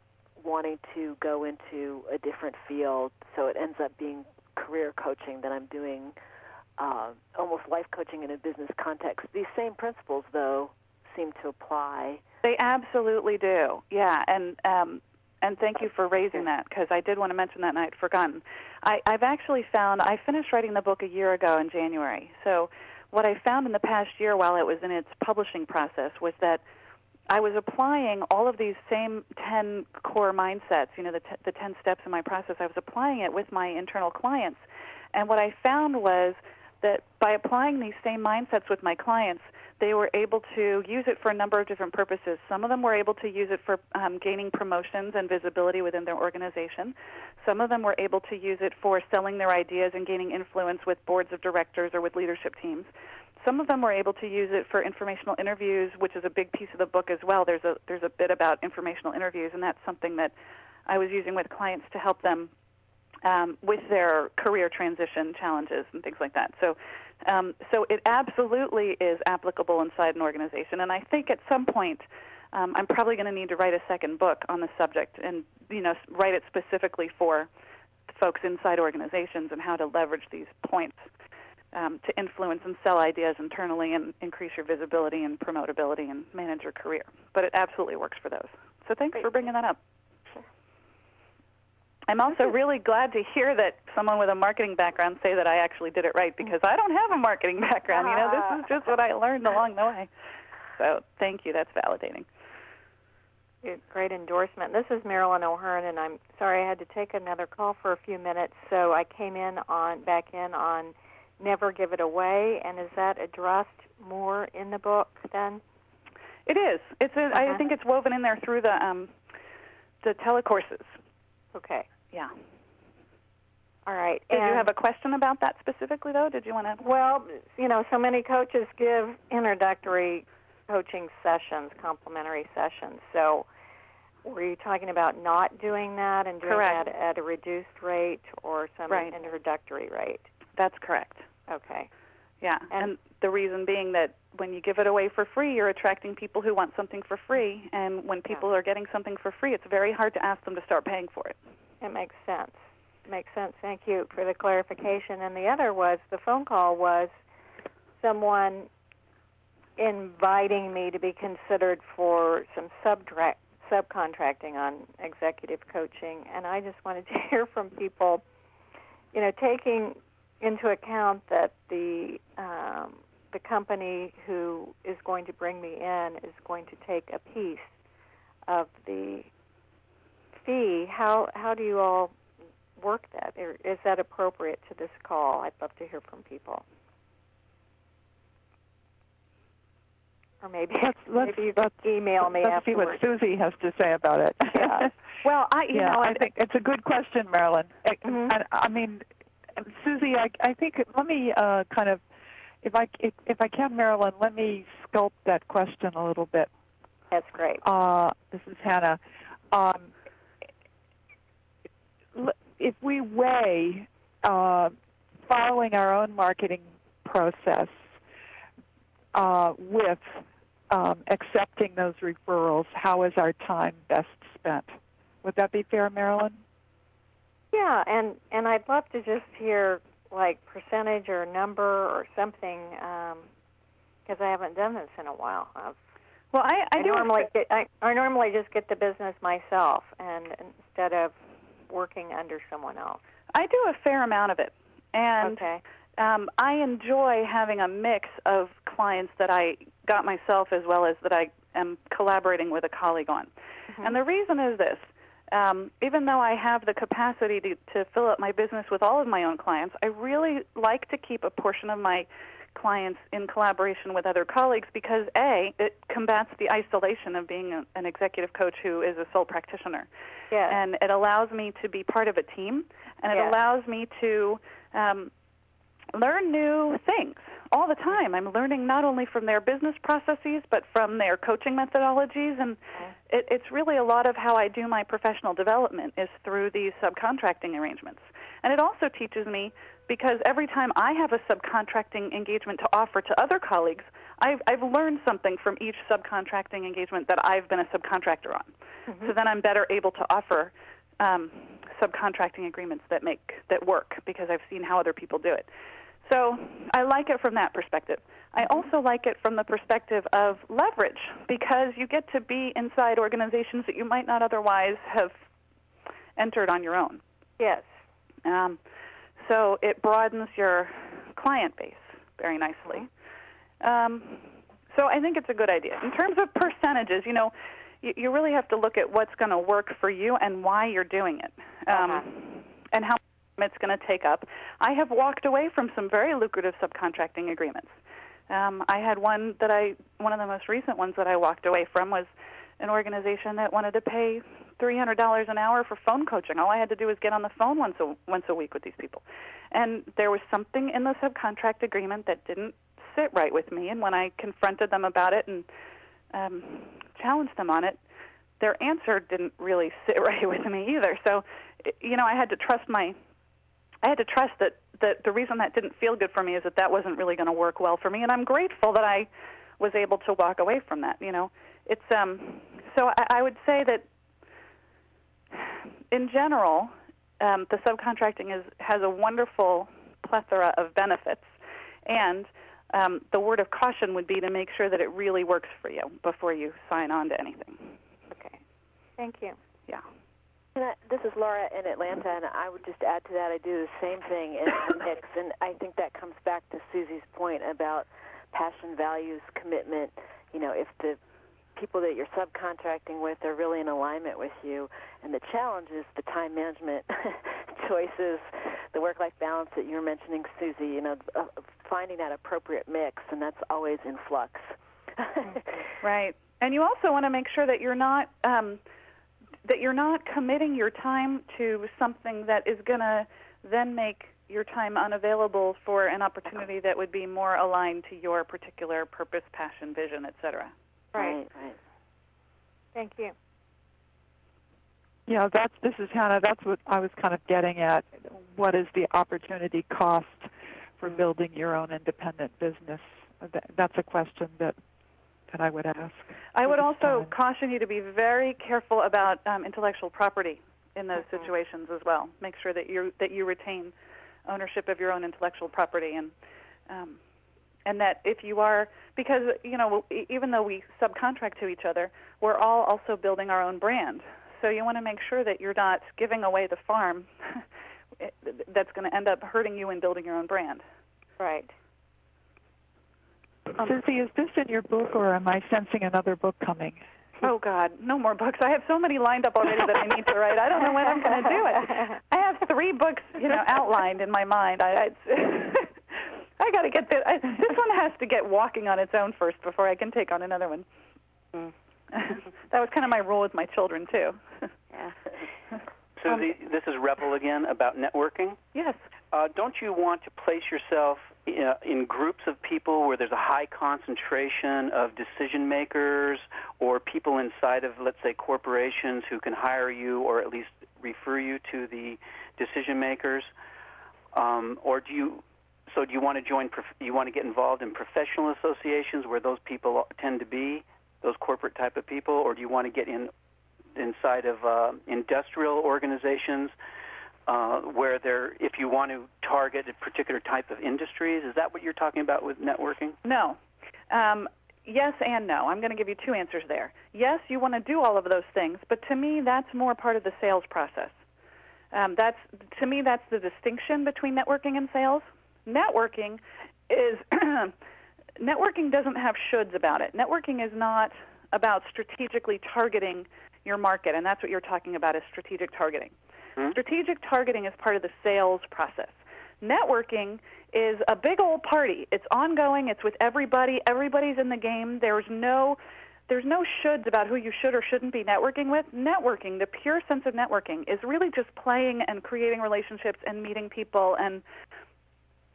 Speaker 3: wanting to go into a different field, so it ends up being career coaching that I'm doing uh, almost life coaching in a business context. These same principles, though, seem to apply.
Speaker 2: They absolutely do. Yeah, and um, and thank you for raising that because I did want to mention that and I'd forgotten. I, I've actually found I finished writing the book a year ago in January. So what I found in the past year while it was in its publishing process was that I was applying all of these same 10 core mindsets, you know, the, t- the 10 steps in my process. I was applying it with my internal clients. And what I found was that by applying these same mindsets with my clients, they were able to use it for a number of different purposes. Some of them were able to use it for um, gaining promotions and visibility within their organization. Some of them were able to use it for selling their ideas and gaining influence with boards of directors or with leadership teams. Some of them were able to use it for informational interviews, which is a big piece of the book as well. There's a there's a bit about informational interviews, and that's something that I was using with clients to help them um, with their career transition challenges and things like that. So, um, so it absolutely is applicable inside an organization. And I think at some point, um, I'm probably going to need to write a second book on the subject, and you know, write it specifically for folks inside organizations and how to leverage these points um, to influence and sell ideas internally and increase your visibility and promotability and manage your career. But it absolutely works for those. So thanks
Speaker 3: Great.
Speaker 2: for bringing that up. I'm also really glad to hear that someone with a marketing background say that I actually did it right because I don't have a marketing background. You know, this is just what I learned along the way. So thank you. That's validating.
Speaker 6: Great endorsement. This is Marilyn O'Hearn, and I'm sorry I had to take another call for a few minutes, so I came in on back in on never give it away. And is that addressed more in the book then?
Speaker 2: It is. It's. A,
Speaker 6: Uh-huh.
Speaker 2: I think it's woven in there through the um, the telecourses.
Speaker 6: Okay.
Speaker 2: Yeah.
Speaker 6: All right.
Speaker 2: Did you have a question about that specifically, though? Did you want to?
Speaker 6: Well, you know, so many coaches give introductory coaching sessions, complimentary sessions. So, were you talking about not doing that and doing
Speaker 2: Correct.
Speaker 6: that at a reduced rate or some
Speaker 2: Right.
Speaker 6: introductory rate?
Speaker 2: That's correct.
Speaker 6: Okay.
Speaker 2: Yeah,
Speaker 6: And-
Speaker 2: and, the reason being that when you give it away for free, you're attracting people who want something for free, and when people are getting something for free, it's very hard to ask them to start paying for it.
Speaker 6: It makes sense. Makes sense. Thank you for the clarification. And the other was the phone call was someone inviting me to be considered for some subtract, subcontracting on executive coaching. And I just wanted to hear from people, you know, taking into account that the um, the company who is going to bring me in is going to take a piece of the fee. How how do you all work that? Is that appropriate to this call? I'd love to hear from people. Or maybe,
Speaker 1: Let's- let's-
Speaker 6: maybe you can email me
Speaker 1: Let's see what. Suzi has to say about it.
Speaker 6: Yeah.
Speaker 2: Well, I you
Speaker 1: yeah,
Speaker 2: know
Speaker 1: I think it's a good question, Marilyn. I,
Speaker 6: Mhm.
Speaker 1: I, I mean, Suzi, I, I think let me uh, kind of, if I if, if I can, Marilyn, let me sculpt that question a little bit.
Speaker 6: That's great.
Speaker 1: Uh, this is Hannah. Um, if we weigh uh, following our own marketing process uh, with um, accepting those referrals, how is our time best spent? Would that be fair, Marilyn?
Speaker 6: Yeah, and and I'd love to just hear like percentage or number or something because I haven't done this in a while. I've
Speaker 2: well, I, I,
Speaker 6: I
Speaker 2: do
Speaker 6: normally get, I, I normally just get the business myself, and instead of working under someone else.
Speaker 2: I do a fair amount of it, and
Speaker 6: okay.
Speaker 2: um, I enjoy having a mix of clients that I got myself as well as that I am collaborating with a colleague on. And the reason is this. Um, even though I have the capacity to, to fill up my business with all of my own clients, I really like to keep a portion of my clients in collaboration with other colleagues because A, it combats the isolation of being a, an executive coach who is a sole practitioner
Speaker 6: Yes.
Speaker 2: and it allows me to be part of a team, and it allows me to um, learn new things all the time. I'm learning not only from their business processes, but from their coaching methodologies, and it, it's really a lot of how I do my professional development is through these subcontracting arrangements. And it also teaches me because every time I have a subcontracting engagement to offer to other colleagues, I've, I've learned something from each subcontracting engagement that I've been a subcontractor on. So then I'm better able to offer um, subcontracting agreements that make that work because I've seen how other people do it. So I like it from that perspective. I also like it from the perspective of leverage because you get to be inside organizations that you might not otherwise have entered on your own.
Speaker 6: yes.
Speaker 2: Um, so it broadens your client base very nicely. Um, so I think it's a good idea. In terms of percentages, you know, you, you really have to look at what's going to work for you and why you're doing it, um,
Speaker 6: Uh-huh.
Speaker 2: and how much it's going to take up. I have walked away from some very lucrative subcontracting agreements Um, I had one that I, one of the most recent ones that I walked away from was an organization that wanted to pay $300 an hour for phone coaching. All I had to do was get on the phone once a, once a week with these people. And there was something in the subcontract agreement that didn't sit right with me. And when I confronted them about it and um, challenged them on it, their answer didn't really sit right with me either. So, you know, I had to trust my, I had to trust that that the reason that didn't feel good for me is that that wasn't really going to work well for me, and I'm grateful that I was able to walk away from that. You know, it's um, so I, I would say that in general, um, the subcontracting is has a wonderful plethora of benefits, and um, the word of caution would be to make sure that it really works for you before you sign on to anything.
Speaker 6: Okay, thank you.
Speaker 2: Yeah.
Speaker 3: I, this is Laura in Atlanta, and I would just add to that I do the same thing in the mix, and I think that comes back to Suzi's point about passion, values, commitment. You know, if the people that you're subcontracting with are really in alignment with you, and the challenge is the time management choices, the work-life balance that you're mentioning, Suzi. You know, uh, finding that appropriate mix, and that's always in flux.
Speaker 2: right, and you also want to make sure that you're not. Um, that you're not committing your time to something that is going to then make your time unavailable for an opportunity that would be more aligned to your particular purpose, passion, vision, etc.
Speaker 3: Right, right.
Speaker 6: Thank you.
Speaker 1: Yeah, that's this is kind of that's what I was kind of getting at. What is the opportunity cost for building your own independent business? That's a question that that I would ask.
Speaker 2: I would also time. caution you to be very careful about um, intellectual property in those mm-hmm. situations as well. Make sure that you that you retain ownership of your own intellectual property and um, and that if you are because you know even though we subcontract to each other, we're all also building our own brand. So you want to make sure that you're not giving away the farm that's going to end up hurting you in building your own brand.
Speaker 6: Right.
Speaker 1: Um, Suzi, is this in your book, or am I sensing another book coming?
Speaker 2: Oh God, no more books. I have so many lined up already that I need to write. I don't know when I'm going to do it. I have three books, you know, outlined in my mind. I, I, I got to get this. I, this one has to get walking on its own first before I can take on another one. Mm. that was kind of my rule with my children too.
Speaker 6: yeah.
Speaker 5: Suzi, um, this is Revel again about networking.
Speaker 2: Yes.
Speaker 5: Uh, don't you want to place yourself uh, in groups of people where there's a high concentration of decision makers or people inside of, let's say, corporations who can hire you or at least refer you to the decision makers? Um, or do you so do you want to join you want to get involved in professional associations where those people tend to be those corporate type of people or do you want to get in inside of uh, industrial organizations uh, where there, if you want to target a particular type of industries, is that what you're talking about with networking?
Speaker 2: No. Um, yes and no. I'm going to give you two answers there. Yes, you want to do all of those things, but to me, that's more part of the sales process. Um, that's to me, that's the distinction between networking and sales. Networking is networking doesn't have shoulds about it. Networking is not about strategically targeting your market, and that's what you're talking about is strategic targeting. Mm-hmm. Strategic targeting is part of the sales process. Networking is a big old party. It's ongoing. It's with everybody. Everybody's in the game. There's no there's no shoulds about who you should or shouldn't be networking with. Networking, the pure sense of networking, is really just playing and creating relationships and meeting people and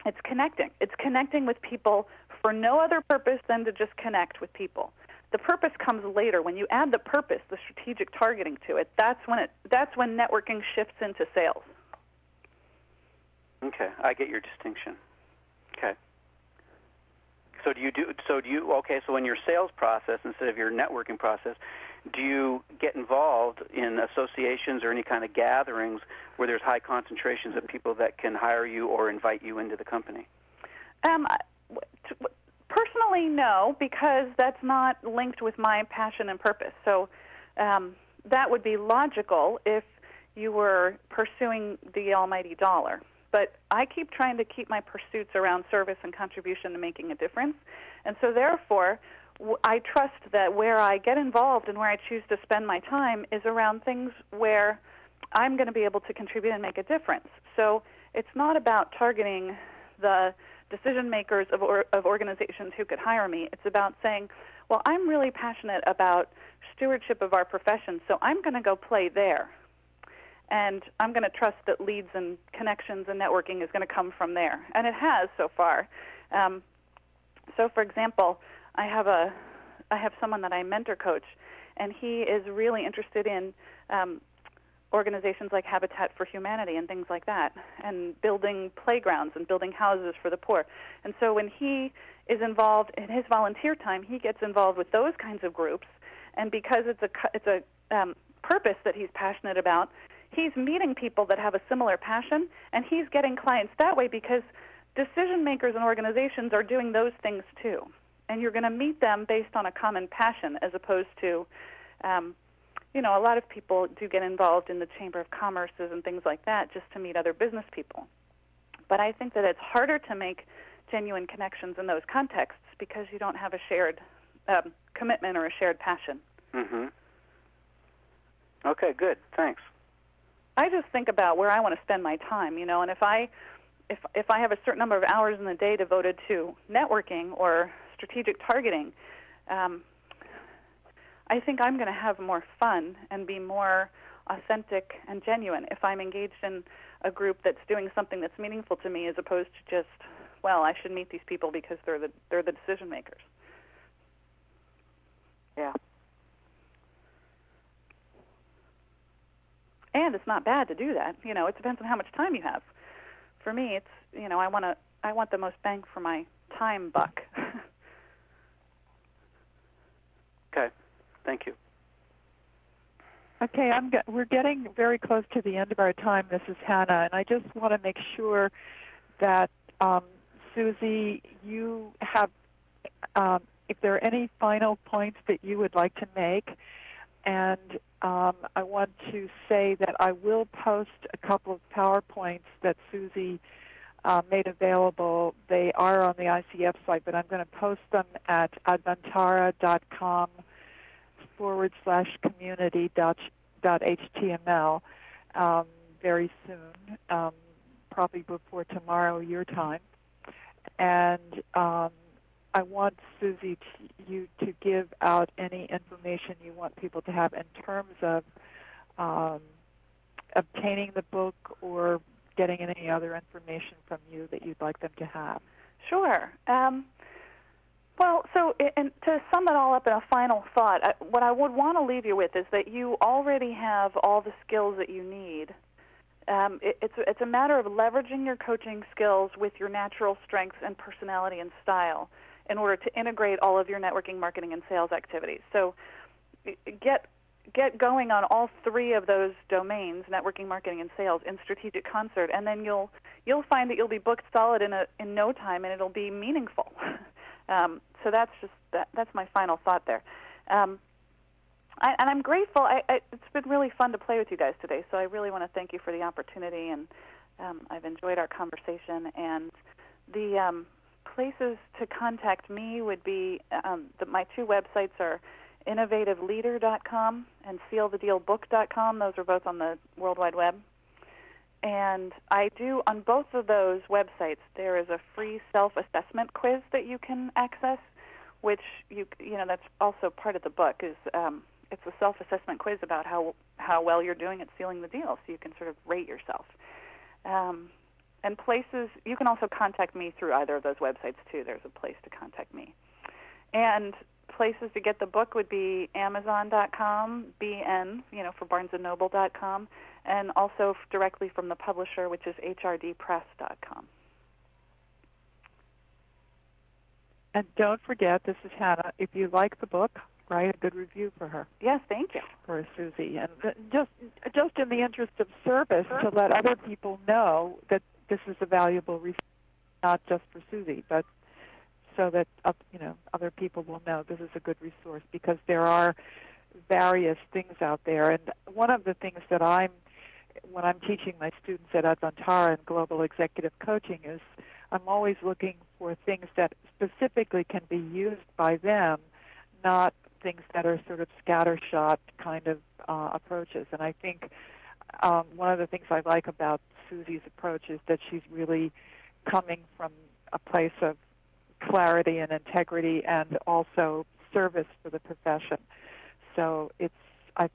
Speaker 2: it's connecting. It's connecting with people for no other purpose than to just connect with people. The purpose comes later. When you add the purpose the strategic targeting to it that's when it that's when networking shifts into sales.
Speaker 5: Okay i get your distinction. Okay. So do you do so do you okay so in your sales process instead of your networking process do you get involved in associations or any kind of gatherings where there's high concentrations of people that can hire you or invite you into the company
Speaker 2: um, Personally, no, because that's not linked with my passion and purpose. So um, that would be logical if you were pursuing the almighty dollar. But I keep trying to keep my pursuits around service and contribution to making a difference. And so, therefore, I trust that where I get involved and where I choose to spend my time is around things where I'm going to be able to contribute and make a difference. So it's not about targeting the decision makers of, or, of organizations who could hire me. It's about saying, well, I'm really passionate about stewardship of our profession, so I'm going to go play there. And I'm going to trust that leads and connections and networking is going to come from there. And it has so far. Um, so, for example, I have a I have someone that I mentor coach, and he is really interested in um, organizations like Habitat for Humanity and things like that, and building playgrounds and building houses for the poor. And so when he is involved in his volunteer time, he gets involved with those kinds of groups, and because it's a it's a um, purpose that he's passionate about, he's meeting people that have a similar passion, and he's getting clients that way because decision makers and organizations are doing those things too. And you're going to meet them based on a common passion as opposed to, um, you know, a lot of people do get involved in the Chamber of Commerce's and things like that just to meet other business people. But I think that it's harder to make genuine connections in those contexts because you don't have a shared um, commitment or a shared passion.
Speaker 5: Mm-hmm. Okay, good. Thanks.
Speaker 2: I just think about where I want to spend my time, you know, and if I if if I have a certain number of hours in the day devoted to networking or strategic targeting, um, I think I'm going to have more fun and be more authentic and genuine if I'm engaged in a group that's doing something that's meaningful to me as opposed to just well, I should meet these people because they're the they're the decision makers.
Speaker 3: Yeah.
Speaker 2: And it's not bad to do that. You know, it depends on how much time you have. For me, it's you know, I want to I want the most bang for my time buck.
Speaker 5: okay. Thank you.
Speaker 1: Okay, I'm ge- we're getting very close to the end of our time, Mrs. Hannah, and I just want to make sure that um, Suzi, you have, um, if there are any final points that you would like to make, and um, I want to say that I will post a couple of PowerPoints that Suzi uh, made available. They are on the ICF site, but I'm going to post them at advantara.com forward slash community dot, dot html um, very soon, um, probably before tomorrow your time. And um, I want Suzi you to give out any information you want people to have in terms of um, obtaining the book or getting any other information from you that you'd like them to have.
Speaker 2: Sure. Well, so and to sum it all up in a final thought, what I would want to leave you with is that you already have all the skills that you need. Um, it, it's it's a matter of leveraging your coaching skills with your natural strengths and personality and style in order to integrate all of your networking, marketing, and sales activities. So get get going on all three of those domains networking marketing and sales in strategic concert and then you'll you'll find that you'll be booked solid in a in no time and it'll be meaningful um, so that's just that, that's my final thought there um, I, and I'm grateful I, I, it's been really fun to play with you guys today so I really want to thank you for the opportunity and um, I've enjoyed our conversation and the um, places to contact me would be um, the, my two websites are innovativeleader.com and sealthedealbook.com. Those are both on the World Wide Web. And I do on both of those websites. There is a free self-assessment quiz that you can access, which you you know that's also part of the book. Is um, it's a self-assessment quiz about how how well you're doing at sealing the deal, so you can sort of rate yourself. Um, and places you can also contact me through either of those websites too. There's a place to contact me. And places to get the book would be Amazon.com, BN, you know, for BarnesandNoble.com, and also directly from the publisher, which is HRDPress.com.
Speaker 1: And don't forget, this is Hannah. If you like the book, write a good review for her.
Speaker 2: Yes, thank you.
Speaker 1: For Suzi, and just just in the interest of service, to let other people know that this is a valuable resource, not just for Suzi, but so that uh, you know other people will know this is a good resource because there are various things out there. And one of the things that I'm when I'm teaching my students at Advantara and Global Executive Coaching is I'm always looking for things that specifically can be used by them, not things that are sort of scattershot kind of uh, approaches. And I think um, one of the things I like about Suzi's approach is that she's really coming from a place of clarity and integrity and also service for the profession. So it's I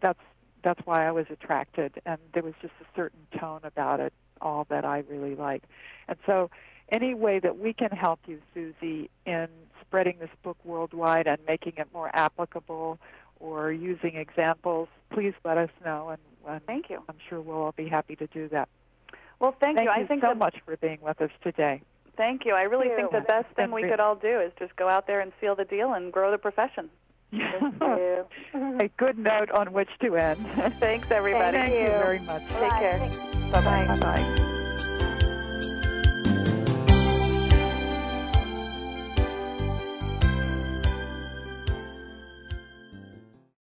Speaker 1: that's that's why I was attracted and there was just a certain tone about it all that I really like. And so any way that we can help you, Suzi, in spreading this book worldwide and making it more applicable or using examples, please let us know and, and
Speaker 2: Thank you.
Speaker 1: I'm sure we'll all be happy to do that.
Speaker 2: Well, thank,
Speaker 1: Thank
Speaker 2: you.
Speaker 1: you
Speaker 2: I think
Speaker 1: so much for being with us today.
Speaker 2: Thank you. I really
Speaker 3: Thank
Speaker 2: think
Speaker 3: you.
Speaker 2: the best thing
Speaker 1: Been
Speaker 2: we
Speaker 1: re-
Speaker 2: could all do is just go out there and seal the deal and grow the profession.
Speaker 3: Thank you.
Speaker 1: a good note on which to end.
Speaker 2: Thanks, everybody.
Speaker 1: Thank you very much.
Speaker 2: Take care. Bye bye.
Speaker 1: Bye bye.